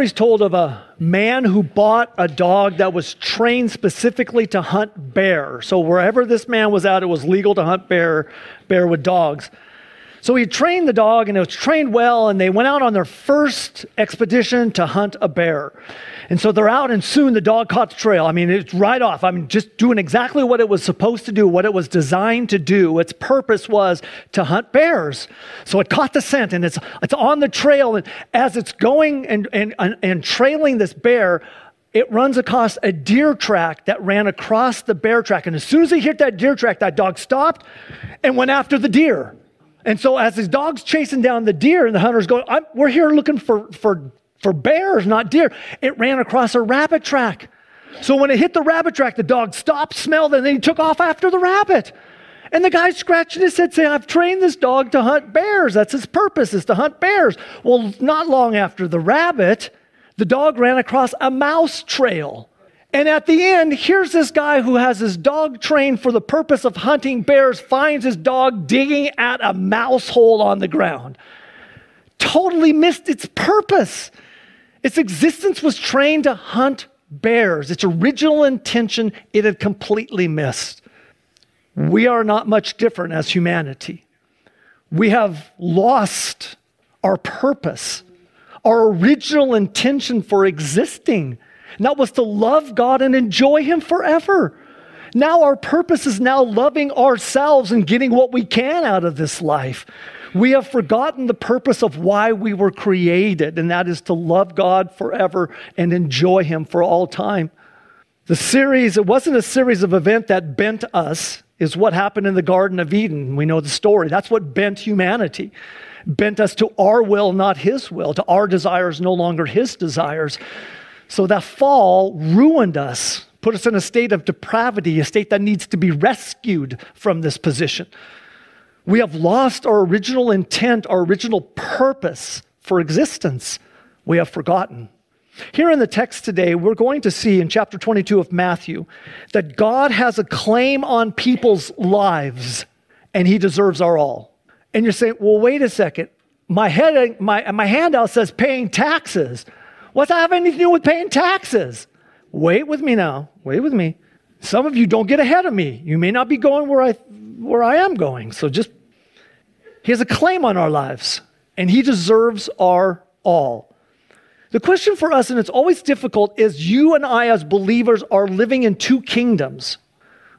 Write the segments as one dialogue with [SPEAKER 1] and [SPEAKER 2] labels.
[SPEAKER 1] story's told of a man who bought a dog that was trained specifically to hunt bear. So wherever this man was at, it was legal to hunt bear, bear with dogs. So he trained the dog and it was trained well, and they went out on their first expedition to hunt a bear. And so they're out, and soon the dog caught the trail. I mean, it's right off. I mean, just doing exactly what it was supposed to do, what it was designed to do. Its purpose was to hunt bears. So it caught the scent, and it's, it's on the trail. And as it's going and, and, and, and trailing this bear, it runs across a deer track that ran across the bear track. And as soon as it hit that deer track, that dog stopped and went after the deer. And so as his dog's chasing down the deer and the hunter's going, we're here looking for, for, for bears, not deer. It ran across a rabbit track. So when it hit the rabbit track, the dog stopped, smelled and then he took off after the rabbit. And the guy scratching his head saying, I've trained this dog to hunt bears. That's his purpose, is to hunt bears. Well, not long after the rabbit, the dog ran across a mouse trail. And at the end, here's this guy who has his dog trained for the purpose of hunting bears, finds his dog digging at a mouse hole on the ground. Totally missed its purpose. Its existence was trained to hunt bears. Its original intention, it had completely missed. We are not much different as humanity. We have lost our purpose, our original intention for existing and that was to love God and enjoy Him forever. Now our purpose is now loving ourselves and getting what we can out of this life. We have forgotten the purpose of why we were created, and that is to love God forever and enjoy Him for all time. The series, it wasn't a series of events that bent us, is what happened in the Garden of Eden. We know the story. That's what bent humanity. Bent us to our will, not His will, to our desires, no longer His desires. So that fall ruined us, put us in a state of depravity, a state that needs to be rescued from this position. We have lost our original intent, our original purpose for existence. We have forgotten. Here in the text today, we're going to see in chapter 22 of Matthew that God has a claim on people's lives and he deserves our all. And you're saying, well, wait a second. My, head, my, my handout says paying taxes. What's that have anything to do with paying taxes? Wait with me now. Wait with me. Some of you don't get ahead of me. You may not be going where I, where I am going. So just, he has a claim on our lives, and he deserves our all. The question for us, and it's always difficult, is you and I as believers are living in two kingdoms.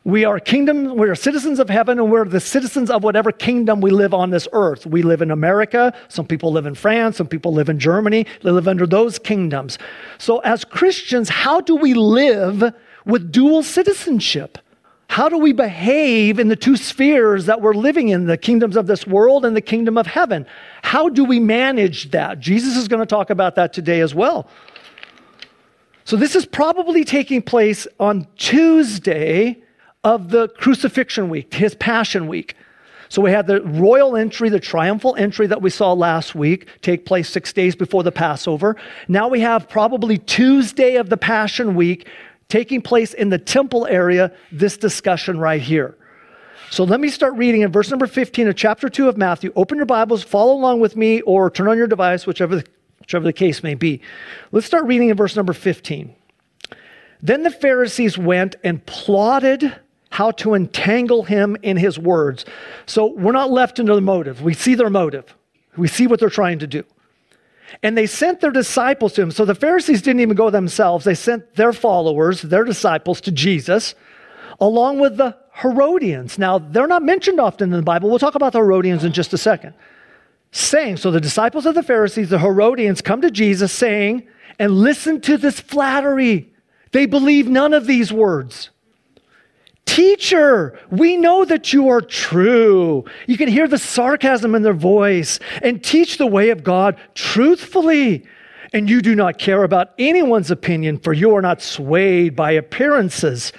[SPEAKER 1] We are kingdom, we are citizens of heaven, and we're the citizens of whatever kingdom we live on this earth. We live in America, some people live in France, some people live in Germany, they live under those kingdoms. So, as Christians, how do we live with dual citizenship? How do we behave in the two spheres that we're living in, the kingdoms of this world and the kingdom of heaven? How do we manage that? Jesus is going to talk about that today as well. So, this is probably taking place on Tuesday of the crucifixion week, his passion week. So we had the royal entry, the triumphal entry that we saw last week take place six days before the Passover. Now we have probably Tuesday of the Passion Week taking place in the temple area, this discussion right here. So let me start reading in verse number 15 of chapter 2 of Matthew. Open your Bibles, follow along with me, or turn on your device, whichever the, whichever the case may be. Let's start reading in verse number 15. Then the Pharisees went and plotted how to entangle him in his words. So we're not left into the motive. We see their motive, we see what they're trying to do. And they sent their disciples to him. So the Pharisees didn't even go themselves, they sent their followers, their disciples to Jesus, along with the Herodians. Now, they're not mentioned often in the Bible. We'll talk about the Herodians in just a second. Saying, so the disciples of the Pharisees, the Herodians, come to Jesus saying, and listen to this flattery. They believe none of these words. Teacher, we know that you are true. You can hear the sarcasm in their voice and teach the way of God truthfully. And you do not care about anyone's opinion, for you are not swayed by appearances.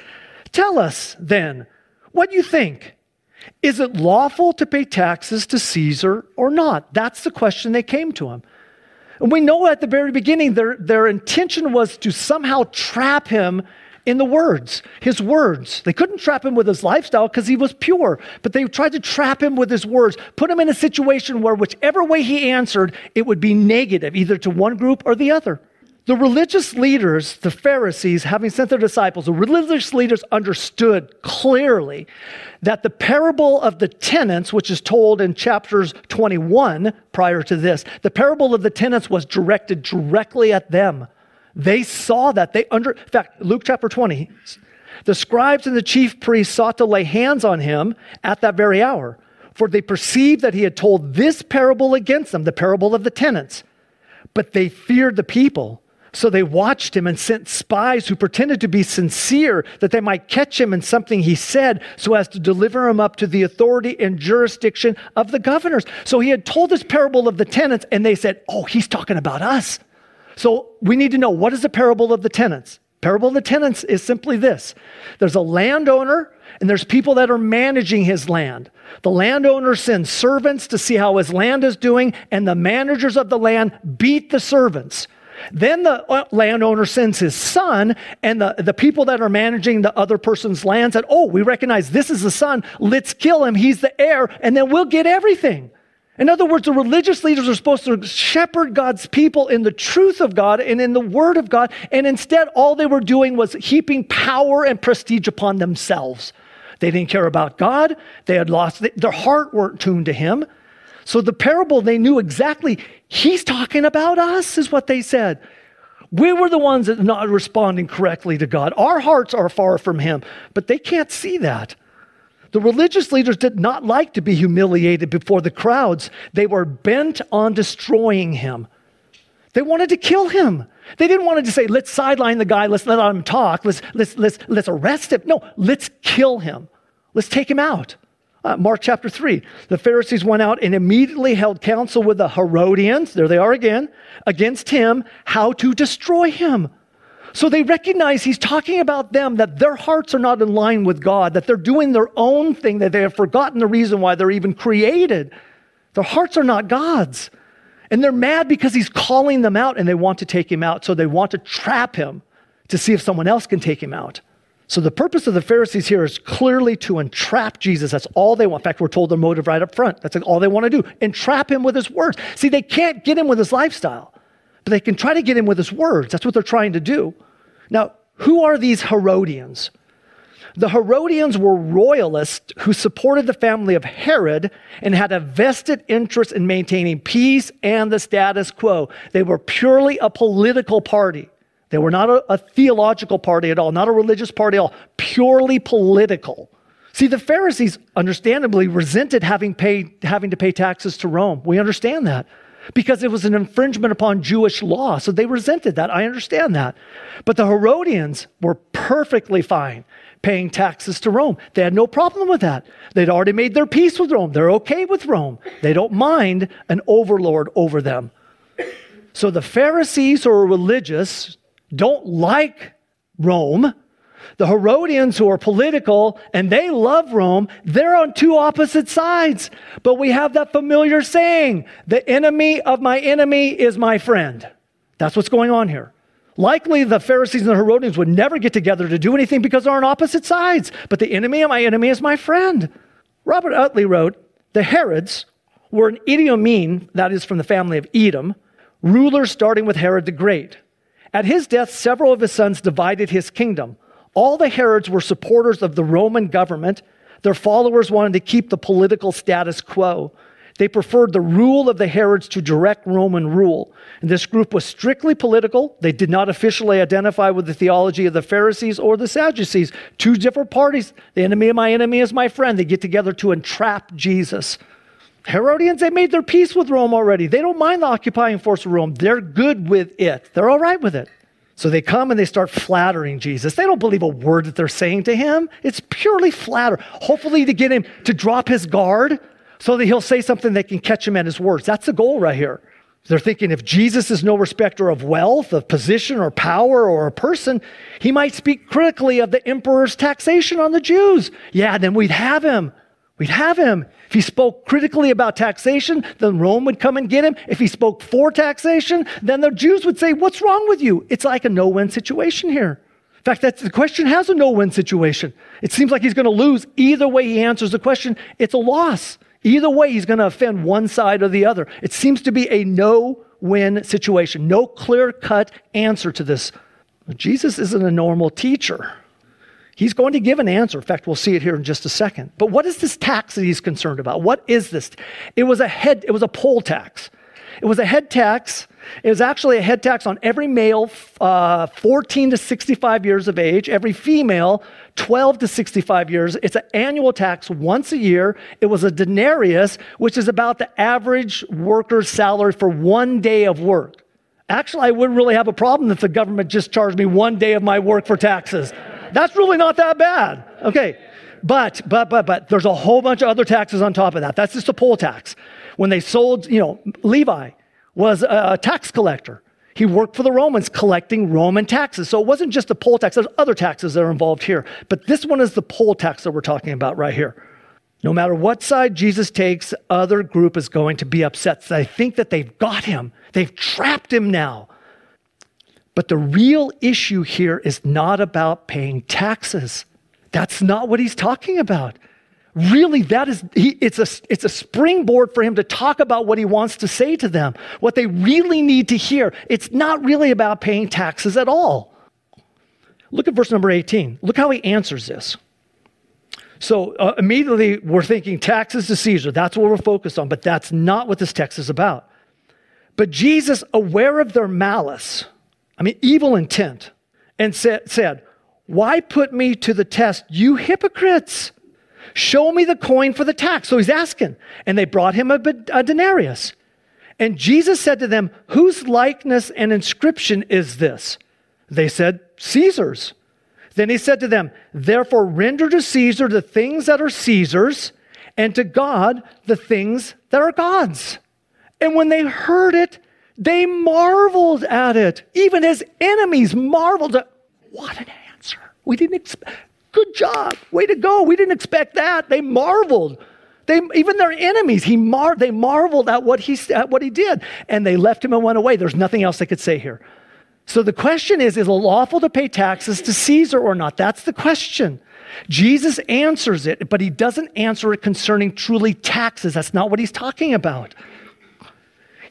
[SPEAKER 1] Tell us then what you think. Is it lawful to pay taxes to Caesar or not? That's the question they came to him. And we know at the very beginning their, their intention was to somehow trap him in the words, his words. They couldn't trap him with his lifestyle because he was pure, but they tried to trap him with his words, put him in a situation where whichever way he answered, it would be negative, either to one group or the other. The religious leaders, the Pharisees, having sent their disciples, the religious leaders understood clearly that the parable of the tenants, which is told in chapters 21 prior to this, the parable of the tenants was directed directly at them. They saw that. They under, in fact, Luke chapter 20, the scribes and the chief priests sought to lay hands on him at that very hour, for they perceived that he had told this parable against them, the parable of the tenants. But they feared the people so they watched him and sent spies who pretended to be sincere that they might catch him in something he said so as to deliver him up to the authority and jurisdiction of the governors. So he had told this parable of the tenants and they said, Oh, he's talking about us. So we need to know what is the parable of the tenants? Parable of the tenants is simply this there's a landowner and there's people that are managing his land. The landowner sends servants to see how his land is doing, and the managers of the land beat the servants. Then the uh, landowner sends his son, and the, the people that are managing the other person's land said, Oh, we recognize this is the son. Let's kill him. He's the heir, and then we'll get everything. In other words, the religious leaders are supposed to shepherd God's people in the truth of God and in the word of God, and instead, all they were doing was heaping power and prestige upon themselves. They didn't care about God. They had lost, their heart weren't tuned to Him. So the parable, they knew exactly, he's talking about us, is what they said. We were the ones that not responding correctly to God. Our hearts are far from him, but they can't see that. The religious leaders did not like to be humiliated before the crowds. They were bent on destroying him. They wanted to kill him. They didn't want to just say, let's sideline the guy, let's let him talk, let's, let's, let's, let's arrest him. No, let's kill him. Let's take him out. Uh, Mark chapter 3. The Pharisees went out and immediately held counsel with the Herodians, there they are again, against him, how to destroy him. So they recognize he's talking about them, that their hearts are not in line with God, that they're doing their own thing, that they have forgotten the reason why they're even created. Their hearts are not God's. And they're mad because he's calling them out and they want to take him out. So they want to trap him to see if someone else can take him out. So the purpose of the Pharisees here is clearly to entrap Jesus. That's all they want. In fact, we're told their motive right up front. That's all they want to do. Entrap him with his words. See, they can't get him with his lifestyle, but they can try to get him with his words. That's what they're trying to do. Now, who are these Herodians? The Herodians were royalists who supported the family of Herod and had a vested interest in maintaining peace and the status quo. They were purely a political party. They were not a, a theological party at all, not a religious party at all, purely political. See, the Pharisees understandably resented having, paid, having to pay taxes to Rome. We understand that because it was an infringement upon Jewish law. So they resented that. I understand that. But the Herodians were perfectly fine paying taxes to Rome. They had no problem with that. They'd already made their peace with Rome. They're okay with Rome. They don't mind an overlord over them. So the Pharisees who are religious don't like Rome. The Herodians, who are political and they love Rome, they're on two opposite sides. But we have that familiar saying the enemy of my enemy is my friend. That's what's going on here. Likely the Pharisees and the Herodians would never get together to do anything because they're on opposite sides. But the enemy of my enemy is my friend. Robert Utley wrote The Herods were an Idumean, that is from the family of Edom, rulers starting with Herod the Great. At his death, several of his sons divided his kingdom. All the Herods were supporters of the Roman government. Their followers wanted to keep the political status quo. They preferred the rule of the Herods to direct Roman rule. And this group was strictly political. They did not officially identify with the theology of the Pharisees or the Sadducees. Two different parties. The enemy of my enemy is my friend. They get together to entrap Jesus. Herodians, they made their peace with Rome already. They don't mind the occupying force of Rome. They're good with it. They're all right with it. So they come and they start flattering Jesus. They don't believe a word that they're saying to him. It's purely flatter. Hopefully to get him to drop his guard so that he'll say something that can catch him at his words. That's the goal right here. They're thinking if Jesus is no respecter of wealth, of position, or power, or a person, he might speak critically of the emperor's taxation on the Jews. Yeah, then we'd have him. We'd have him. If he spoke critically about taxation, then Rome would come and get him. If he spoke for taxation, then the Jews would say, What's wrong with you? It's like a no win situation here. In fact, that's, the question has a no win situation. It seems like he's going to lose. Either way he answers the question, it's a loss. Either way, he's going to offend one side or the other. It seems to be a no win situation. No clear cut answer to this. Jesus isn't a normal teacher. He's going to give an answer. In fact, we'll see it here in just a second. But what is this tax that he's concerned about? What is this? It was a head, it was a poll tax. It was a head tax. It was actually a head tax on every male uh, 14 to 65 years of age, every female 12 to 65 years. It's an annual tax once a year. It was a denarius, which is about the average worker's salary for one day of work. Actually, I wouldn't really have a problem if the government just charged me one day of my work for taxes. That's really not that bad. Okay. But, but, but, but, there's a whole bunch of other taxes on top of that. That's just a poll tax. When they sold, you know, Levi was a tax collector. He worked for the Romans collecting Roman taxes. So it wasn't just the poll tax, there's other taxes that are involved here. But this one is the poll tax that we're talking about right here. No matter what side Jesus takes, other group is going to be upset. So they think that they've got him. They've trapped him now. But the real issue here is not about paying taxes. That's not what he's talking about. Really, that is, he, it's, a, it's a springboard for him to talk about what he wants to say to them, what they really need to hear. It's not really about paying taxes at all. Look at verse number 18. Look how he answers this. So uh, immediately we're thinking taxes to Caesar. That's what we're focused on, but that's not what this text is about. But Jesus, aware of their malice, I mean, evil intent, and said, said, Why put me to the test, you hypocrites? Show me the coin for the tax. So he's asking. And they brought him a, a denarius. And Jesus said to them, Whose likeness and inscription is this? They said, Caesar's. Then he said to them, Therefore render to Caesar the things that are Caesar's, and to God the things that are God's. And when they heard it, they marveled at it. Even his enemies marveled at what an answer. We didn't expect good job. Way to go. We didn't expect that. They marveled. They, even their enemies, he mar- they marveled at what, he, at what he did. And they left him and went away. There's nothing else they could say here. So the question is is it lawful to pay taxes to Caesar or not? That's the question. Jesus answers it, but he doesn't answer it concerning truly taxes. That's not what he's talking about.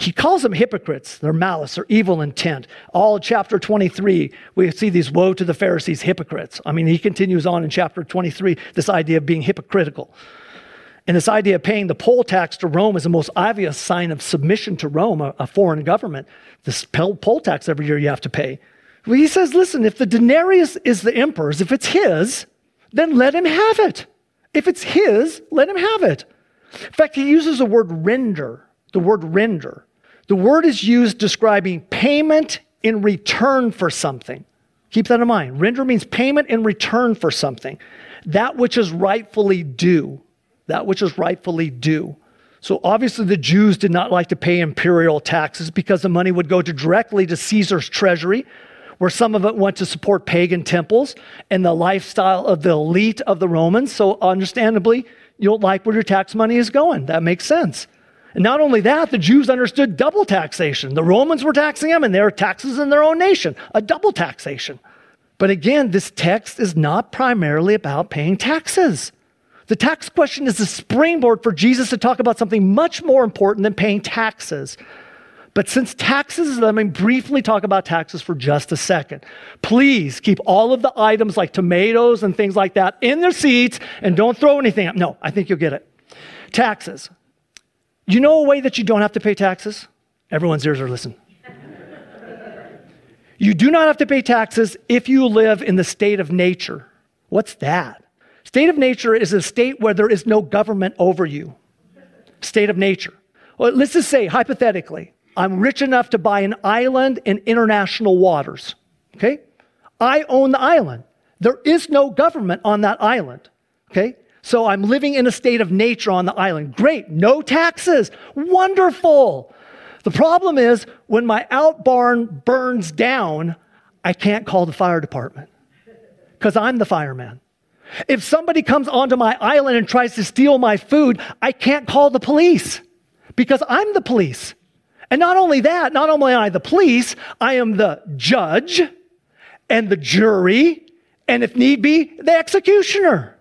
[SPEAKER 1] He calls them hypocrites, their malice, their evil intent. All chapter 23, we see these woe to the Pharisees, hypocrites. I mean, he continues on in chapter 23, this idea of being hypocritical. And this idea of paying the poll tax to Rome is the most obvious sign of submission to Rome, a, a foreign government. This poll tax every year you have to pay. Well, he says, listen, if the denarius is the emperor's, if it's his, then let him have it. If it's his, let him have it. In fact, he uses the word render, the word render. The word is used describing payment in return for something. Keep that in mind. Render means payment in return for something. That which is rightfully due. That which is rightfully due. So obviously, the Jews did not like to pay imperial taxes because the money would go to directly to Caesar's treasury, where some of it went to support pagan temples and the lifestyle of the elite of the Romans. So, understandably, you don't like where your tax money is going. That makes sense. And not only that, the Jews understood double taxation. The Romans were taxing them, and their taxes in their own nation, a double taxation. But again, this text is not primarily about paying taxes. The tax question is a springboard for Jesus to talk about something much more important than paying taxes. But since taxes, let me briefly talk about taxes for just a second. Please keep all of the items like tomatoes and things like that in their seats and don't throw anything up. No, I think you'll get it. Taxes. Do you know a way that you don't have to pay taxes? Everyone's ears are listening. you do not have to pay taxes if you live in the state of nature. What's that? State of nature is a state where there is no government over you. State of nature. Well, let's just say, hypothetically, I'm rich enough to buy an island in international waters. Okay? I own the island. There is no government on that island. Okay? So I'm living in a state of nature on the island. Great, no taxes. Wonderful. The problem is when my out barn burns down, I can't call the fire department because I'm the fireman. If somebody comes onto my island and tries to steal my food, I can't call the police because I'm the police. And not only that, not only am I the police, I am the judge and the jury, and if need be, the executioner.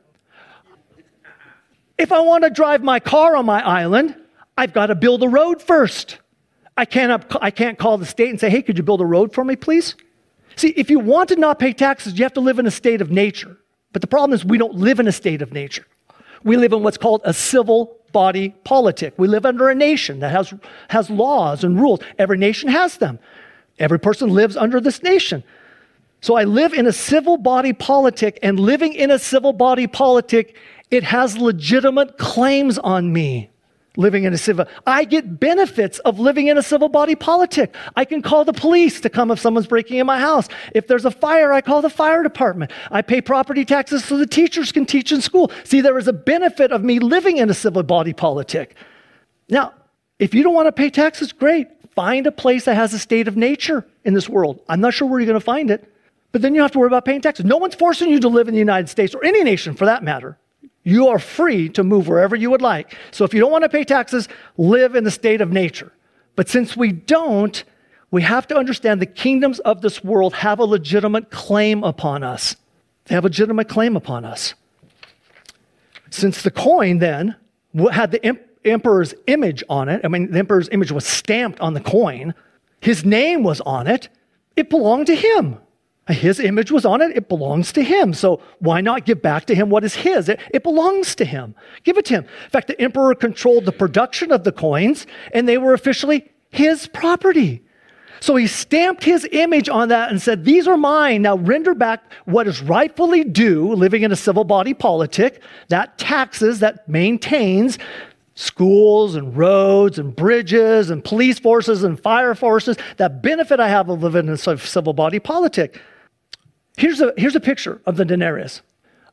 [SPEAKER 1] If I want to drive my car on my island, I've got to build a road first. I can't, I can't call the state and say, hey, could you build a road for me, please? See, if you want to not pay taxes, you have to live in a state of nature. But the problem is, we don't live in a state of nature. We live in what's called a civil body politic. We live under a nation that has, has laws and rules. Every nation has them. Every person lives under this nation. So I live in a civil body politic, and living in a civil body politic, it has legitimate claims on me living in a civil i get benefits of living in a civil body politic. I can call the police to come if someone's breaking in my house. If there's a fire i call the fire department. I pay property taxes so the teachers can teach in school. See there is a benefit of me living in a civil body politic. Now if you don't want to pay taxes great. Find a place that has a state of nature in this world. I'm not sure where you're going to find it but then you have to worry about paying taxes. No one's forcing you to live in the united states or any nation for that matter you are free to move wherever you would like. So if you don't want to pay taxes, live in the state of nature. But since we don't, we have to understand the kingdoms of this world have a legitimate claim upon us. They have a legitimate claim upon us. Since the coin then had the emperor's image on it, I mean, the emperor's image was stamped on the coin, his name was on it, it belonged to him. His image was on it. It belongs to him. So why not give back to him what is his? It, it, belongs to him. Give it to him. In fact, the emperor controlled the production of the coins, and they were officially his property. So he stamped his image on that and said, These are mine. Now render back what is rightfully due, living in a civil body politic, that taxes, that maintains schools and roads and bridges and police forces and fire forces, that benefit I have of living in a civil body politic. Here's a, here's a picture of the denarius.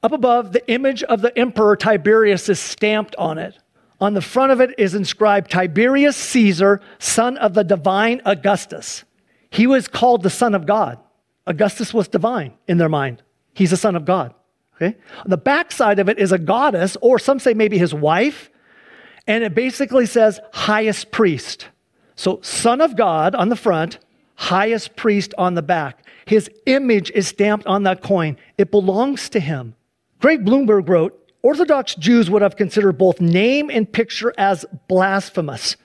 [SPEAKER 1] Up above, the image of the emperor Tiberius is stamped on it. On the front of it is inscribed Tiberius Caesar, son of the divine Augustus. He was called the son of God. Augustus was divine in their mind. He's the son of God. Okay? On the backside of it is a goddess, or some say maybe his wife, and it basically says highest priest. So, son of God on the front, highest priest on the back. His image is stamped on that coin. It belongs to him. Greg Blomberg wrote Orthodox Jews would have considered both name and picture as blasphemous.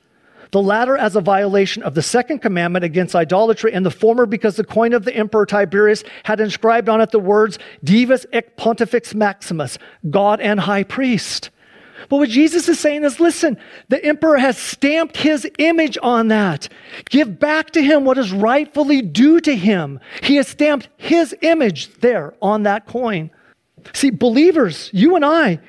[SPEAKER 1] The latter as a violation of the second commandment against idolatry, and the former because the coin of the emperor Tiberius had inscribed on it the words Divus et Pontifex Maximus, God and High Priest. But what Jesus is saying is listen, the emperor has stamped his image on that. Give back to him what is rightfully due to him. He has stamped his image there on that coin. See, believers, you and I,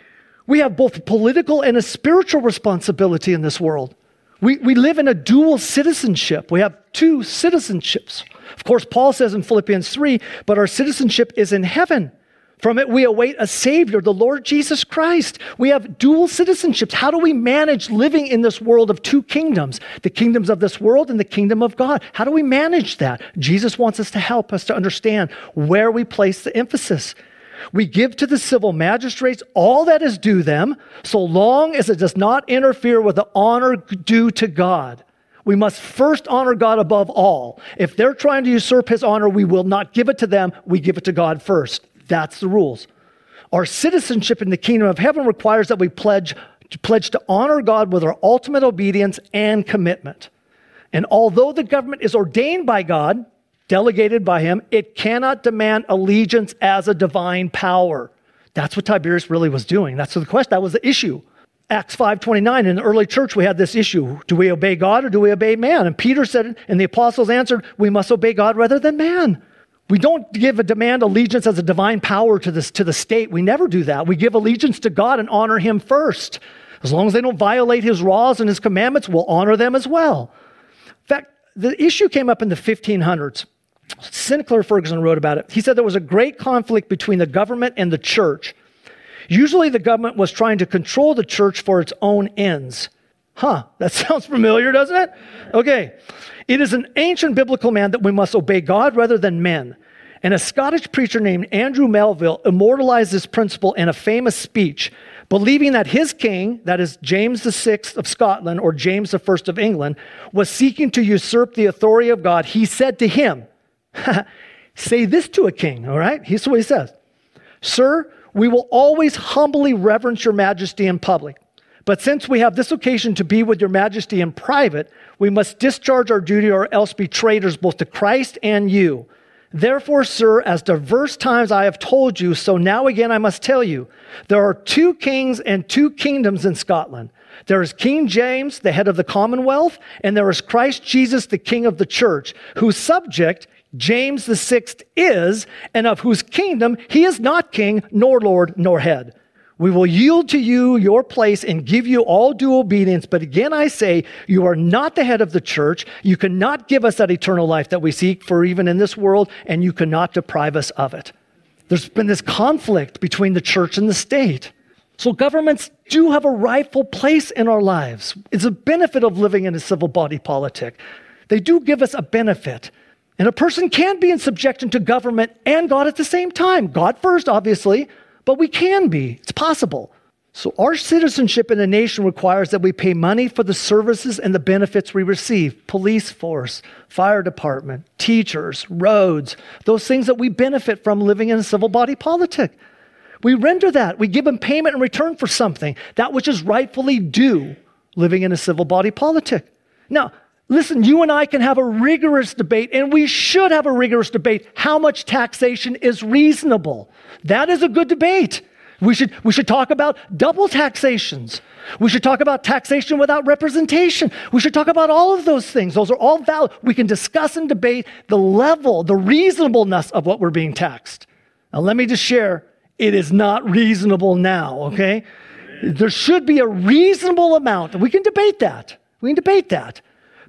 [SPEAKER 1] we have both political and a spiritual responsibility in this world. We, we live in a dual citizenship. We have two citizenships. Of course, Paul says in Philippians 3, but our citizenship is in heaven. From it, we await a Savior, the Lord Jesus Christ. We have dual citizenships. How do we manage living in this world of two kingdoms? The kingdoms of this world and the kingdom of God. How do we manage that? Jesus wants us to help us to understand where we place the emphasis. We give to the civil magistrates all that is due them, so long as it does not interfere with the honor due to God. We must first honor God above all. If they're trying to usurp his honor, we will not give it to them. We give it to God first. That's the rules. Our citizenship in the kingdom of heaven requires that we pledge to pledge to honor God with our ultimate obedience and commitment. And although the government is ordained by God, delegated by him, it cannot demand allegiance as a divine power. That's what Tiberius really was doing. That's the question. That was the issue. Acts 5:29 in the early church we had this issue. Do we obey God or do we obey man? And Peter said and the apostles answered, we must obey God rather than man. We don't give a demand allegiance as a divine power to, this, to the state. We never do that. We give allegiance to God and honor Him first. As long as they don't violate His laws and His commandments, we'll honor them as well. In fact, the issue came up in the 1500s. Sinclair Ferguson wrote about it. He said there was a great conflict between the government and the church. Usually, the government was trying to control the church for its own ends. Huh, that sounds familiar, doesn't it? Okay. It is an ancient biblical man that we must obey God rather than men. And a Scottish preacher named Andrew Melville immortalized this principle in a famous speech, believing that his king, that is James VI of Scotland or James I of England, was seeking to usurp the authority of God. He said to him, Say this to a king, all right? Here's what he says Sir, we will always humbly reverence your majesty in public But since we have this occasion to be with your majesty in private, we must discharge our duty or else be traitors both to Christ and you. Therefore, sir, as diverse times I have told you, so now again I must tell you there are two kings and two kingdoms in Scotland. There is King James, the head of the Commonwealth, and there is Christ Jesus, the King of the church, whose subject James the sixth is, and of whose kingdom he is not king, nor lord, nor head. We will yield to you your place and give you all due obedience. But again, I say, you are not the head of the church. You cannot give us that eternal life that we seek for even in this world, and you cannot deprive us of it. There's been this conflict between the church and the state. So governments do have a rightful place in our lives. It's a benefit of living in a civil body politic. They do give us a benefit. And a person can be in subjection to government and God at the same time. God first, obviously, but we can be. It's possible. So, our citizenship in a nation requires that we pay money for the services and the benefits we receive police force, fire department, teachers, roads, those things that we benefit from living in a civil body politic. We render that. We give them payment in return for something, that which is rightfully due living in a civil body politic. Now, listen, you and I can have a rigorous debate, and we should have a rigorous debate how much taxation is reasonable. That is a good debate. We should, we should talk about double taxations. We should talk about taxation without representation. We should talk about all of those things. Those are all valid. We can discuss and debate the level, the reasonableness of what we're being taxed. Now, let me just share it is not reasonable now, okay? There should be a reasonable amount. We can debate that. We can debate that.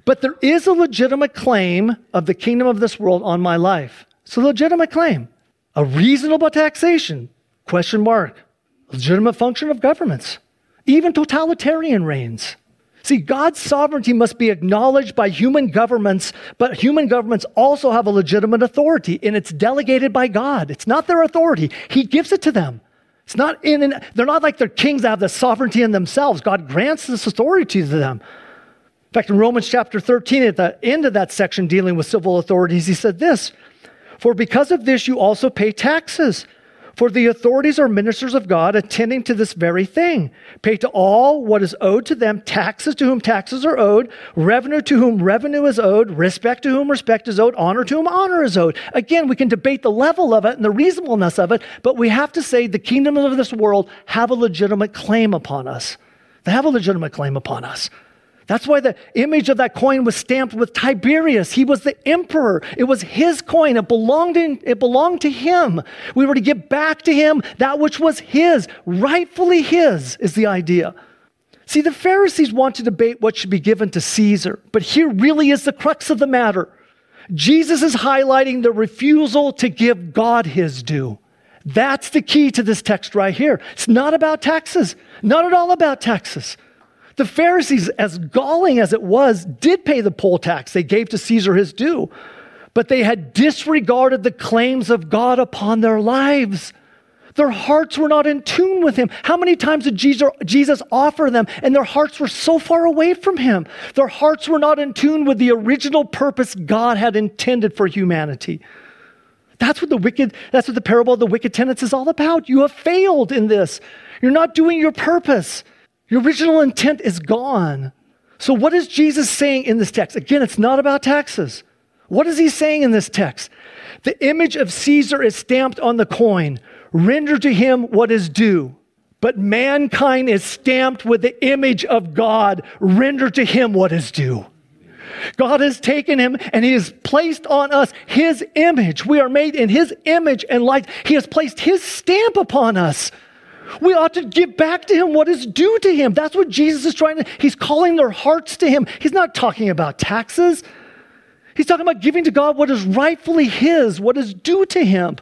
[SPEAKER 1] But there is a legitimate claim of the kingdom of this world on my life. It's a legitimate claim. A reasonable taxation, question mark. Legitimate function of governments, even totalitarian reigns. See, God's sovereignty must be acknowledged by human governments, but human governments also have a legitimate authority, and it's delegated by God. It's not their authority, He gives it to them. It's not in, in they're not like their kings that have the sovereignty in themselves. God grants this authority to them. In fact, in Romans chapter 13, at the end of that section dealing with civil authorities, he said this for because of this, you also pay taxes. For the authorities are ministers of God, attending to this very thing. Pay to all what is owed to them, taxes to whom taxes are owed, revenue to whom revenue is owed, respect to whom respect is owed, honor to whom honor is owed. Again, we can debate the level of it and the reasonableness of it, but we have to say the kingdoms of this world have a legitimate claim upon us. They have a legitimate claim upon us. That's why the image of that coin was stamped with Tiberius. He was the emperor. It was his coin. It belonged, in, it belonged to him. We were to give back to him that which was his, rightfully his, is the idea. See, the Pharisees want to debate what should be given to Caesar, but here really is the crux of the matter. Jesus is highlighting the refusal to give God his due. That's the key to this text right here. It's not about taxes, not at all about taxes. The Pharisees, as galling as it was, did pay the poll tax. They gave to Caesar his due, but they had disregarded the claims of God upon their lives. Their hearts were not in tune with him. How many times did Jesus offer them and their hearts were so far away from him? Their hearts were not in tune with the original purpose God had intended for humanity. That's what the wicked, that's what the parable of the wicked tenants is all about. You have failed in this. You're not doing your purpose. Your original intent is gone. So, what is Jesus saying in this text? Again, it's not about taxes. What is he saying in this text? The image of Caesar is stamped on the coin. Render to him what is due. But mankind is stamped with the image of God. Render to him what is due. God has taken him and he has placed on us his image. We are made in his image and light. He has placed his stamp upon us. We ought to give back to him what is due to him. That's what Jesus is trying to, he's calling their hearts to him. He's not talking about taxes. He's talking about giving to God what is rightfully his, what is due to him.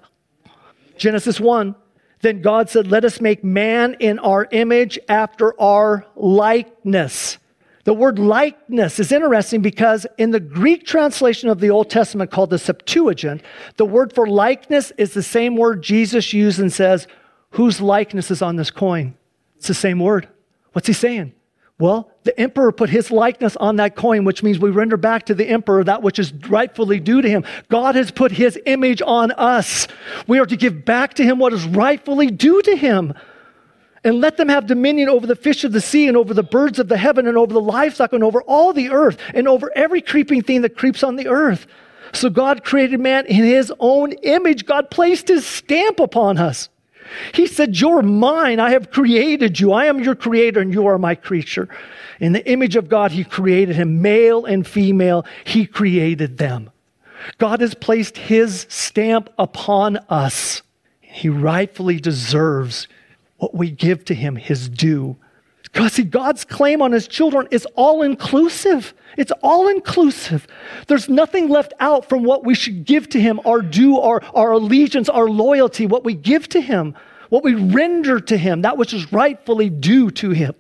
[SPEAKER 1] Genesis 1. Then God said, Let us make man in our image after our likeness. The word likeness is interesting because in the Greek translation of the Old Testament called the Septuagint, the word for likeness is the same word Jesus used and says, Whose likeness is on this coin? It's the same word. What's he saying? Well, the emperor put his likeness on that coin, which means we render back to the emperor that which is rightfully due to him. God has put his image on us. We are to give back to him what is rightfully due to him. and let them have dominion over the fish of the sea and over the birds of the heaven and over the livestock and over all the earth and over every creeping thing that creeps on the earth. So God created man in his own image. God placed his stamp upon us. He said, You're mine. I have created you. I am your creator and you are my creature. In the image of God, he created him, male and female. He created them. God has placed his stamp upon us. He rightfully deserves what we give to him, his due. Because see, God's claim on his children is all inclusive. It's all inclusive. There's nothing left out from what we should give to him, our due, our, our allegiance, our loyalty, what we give to him, what we render to him, that which is rightfully due to him.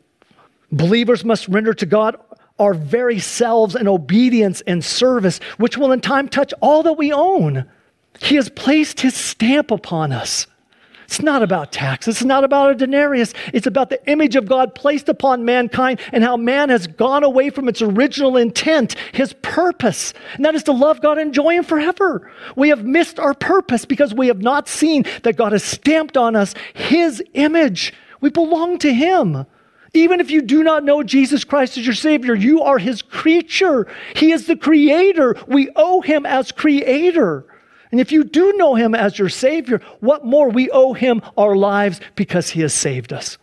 [SPEAKER 1] Believers must render to God our very selves in obedience and service, which will in time touch all that we own. He has placed his stamp upon us. It's not about taxes. It's not about a denarius. It's about the image of God placed upon mankind and how man has gone away from its original intent, his purpose. And that is to love God and enjoy him forever. We have missed our purpose because we have not seen that God has stamped on us his image. We belong to him. Even if you do not know Jesus Christ as your Savior, you are His creature. He is the Creator. We owe Him as Creator. And if you do know Him as your Savior, what more? We owe Him our lives because He has saved us.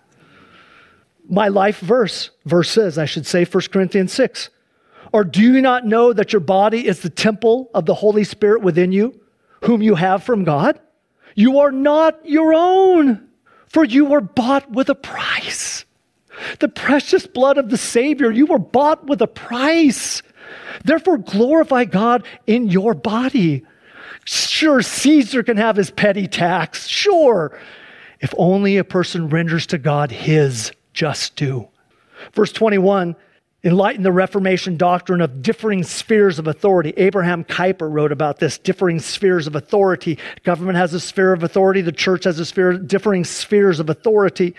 [SPEAKER 1] My life verse, verses, I should say, 1 Corinthians 6. Or do you not know that your body is the temple of the Holy Spirit within you, whom you have from God? You are not your own, for you were bought with a price. The precious blood of the Savior, you were bought with a price. Therefore, glorify God in your body. Sure, Caesar can have his petty tax. Sure. If only a person renders to God his just due. Verse 21 enlighten the Reformation doctrine of differing spheres of authority. Abraham Kuyper wrote about this differing spheres of authority. Government has a sphere of authority, the church has a sphere, differing spheres of authority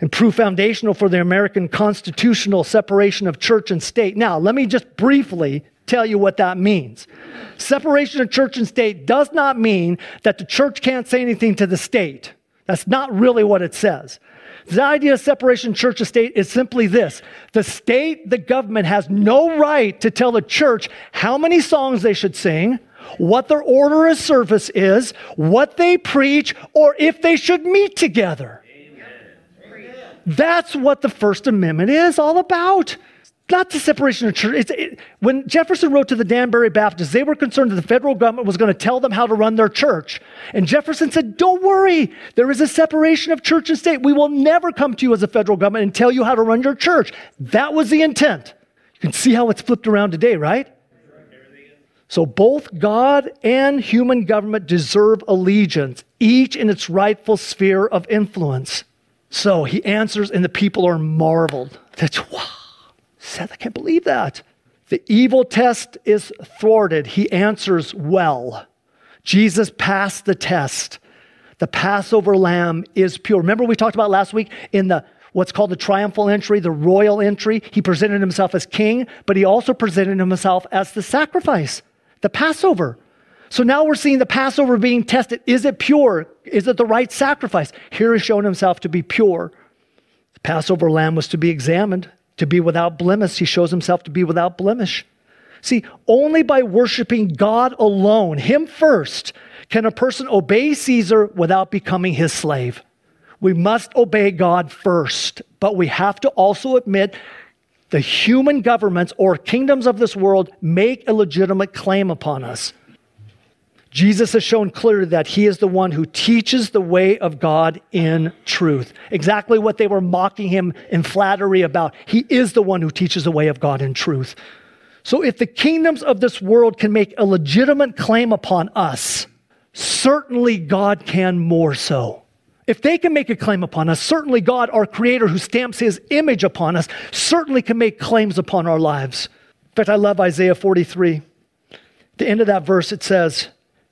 [SPEAKER 1] and prove foundational for the American constitutional separation of church and state. Now, let me just briefly tell you what that means. Separation of church and state does not mean that the church can't say anything to the state. That's not really what it says. The idea of separation church and state is simply this the state, the government has no right to tell the church how many songs they should sing, what their order of service is, what they preach, or if they should meet together. That's what the First Amendment is all about. Not the separation of church. It, when Jefferson wrote to the Danbury Baptists, they were concerned that the federal government was going to tell them how to run their church. And Jefferson said, Don't worry, there is a separation of church and state. We will never come to you as a federal government and tell you how to run your church. That was the intent. You can see how it's flipped around today, right? So both God and human government deserve allegiance, each in its rightful sphere of influence. So he answers, and the people are marveled. That's wow. Seth, I can't believe that. The evil test is thwarted. He answers well. Jesus passed the test. The Passover lamb is pure. Remember, we talked about last week in the what's called the triumphal entry, the royal entry. He presented himself as king, but he also presented himself as the sacrifice, the Passover. So now we're seeing the Passover being tested. Is it pure? Is it the right sacrifice? Here he's shown himself to be pure. The Passover lamb was to be examined, to be without blemish. He shows himself to be without blemish. See, only by worshiping God alone, Him first, can a person obey Caesar without becoming his slave. We must obey God first, but we have to also admit the human governments or kingdoms of this world make a legitimate claim upon us. Jesus has shown clearly that he is the one who teaches the way of God in truth. Exactly what they were mocking him in flattery about. He is the one who teaches the way of God in truth. So if the kingdoms of this world can make a legitimate claim upon us, certainly God can more so. If they can make a claim upon us, certainly God, our Creator, who stamps His image upon us, certainly can make claims upon our lives. In fact, I love Isaiah 43. At the end of that verse, it says,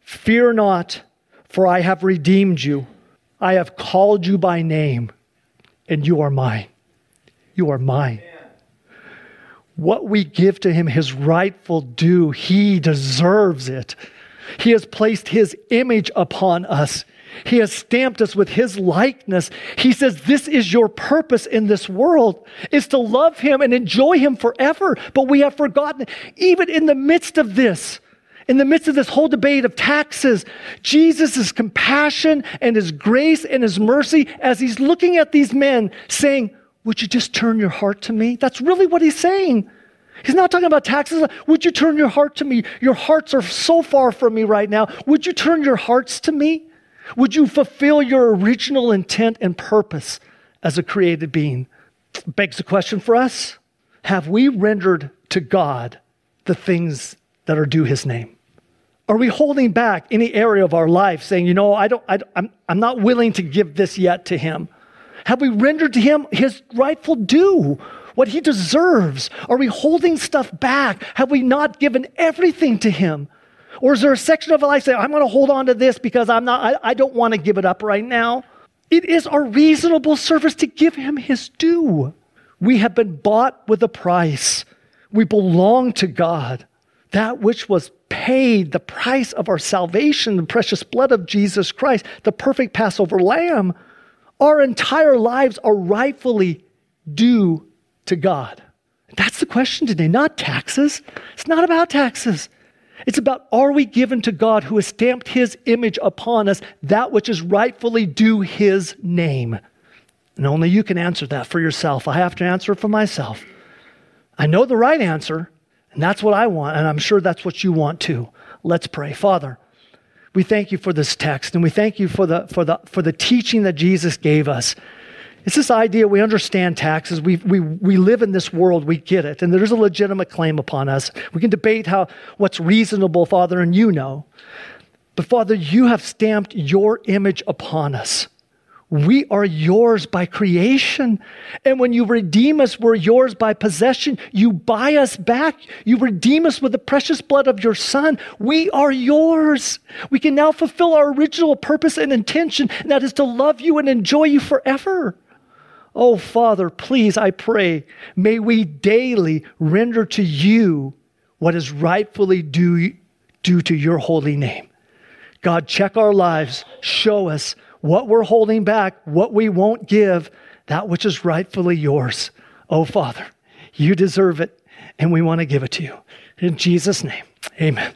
[SPEAKER 1] Fear not, for I have redeemed you. I have called you by name, and you are mine. You are mine. What we give to him, his rightful due, he deserves it. He has placed his image upon us. He has stamped us with his likeness. He says, This is your purpose in this world, is to love him and enjoy him forever. But we have forgotten, even in the midst of this, in the midst of this whole debate of taxes, Jesus' compassion and his grace and his mercy as he's looking at these men saying, Would you just turn your heart to me? That's really what he's saying. He's not talking about taxes. Would you turn your heart to me? Your hearts are so far from me right now. Would you turn your hearts to me? Would you fulfill your original intent and purpose as a created being? Begs the question for us Have we rendered to God the things that are due his name? Are we holding back any area of our life saying, you know, I don't, I, I'm, I'm not willing to give this yet to him? Have we rendered to him his rightful due, what he deserves? Are we holding stuff back? Have we not given everything to him? Or is there a section of our life saying, I'm going to hold on to this because I'm not, I, I don't want to give it up right now? It is our reasonable service to give him his due. We have been bought with a price. We belong to God. That which was paid, the price of our salvation, the precious blood of Jesus Christ, the perfect Passover lamb, our entire lives are rightfully due to God. That's the question today, not taxes. It's not about taxes. It's about are we given to God who has stamped his image upon us that which is rightfully due his name? And only you can answer that for yourself. I have to answer it for myself. I know the right answer, and that's what I want, and I'm sure that's what you want too. Let's pray. Father, we thank you for this text, and we thank you for the, for the, for the teaching that Jesus gave us. It's this idea we understand taxes. We, we, we live in this world, we get it, and there's a legitimate claim upon us. We can debate how what's reasonable, Father, and you know. But Father, you have stamped your image upon us. We are yours by creation. And when you redeem us, we're yours by possession. You buy us back. You redeem us with the precious blood of your Son. We are yours. We can now fulfill our original purpose and intention, and that is to love you and enjoy you forever. Oh, Father, please, I pray, may we daily render to you what is rightfully due, due to your holy name. God, check our lives, show us what we're holding back, what we won't give, that which is rightfully yours. Oh, Father, you deserve it, and we want to give it to you. In Jesus' name, amen.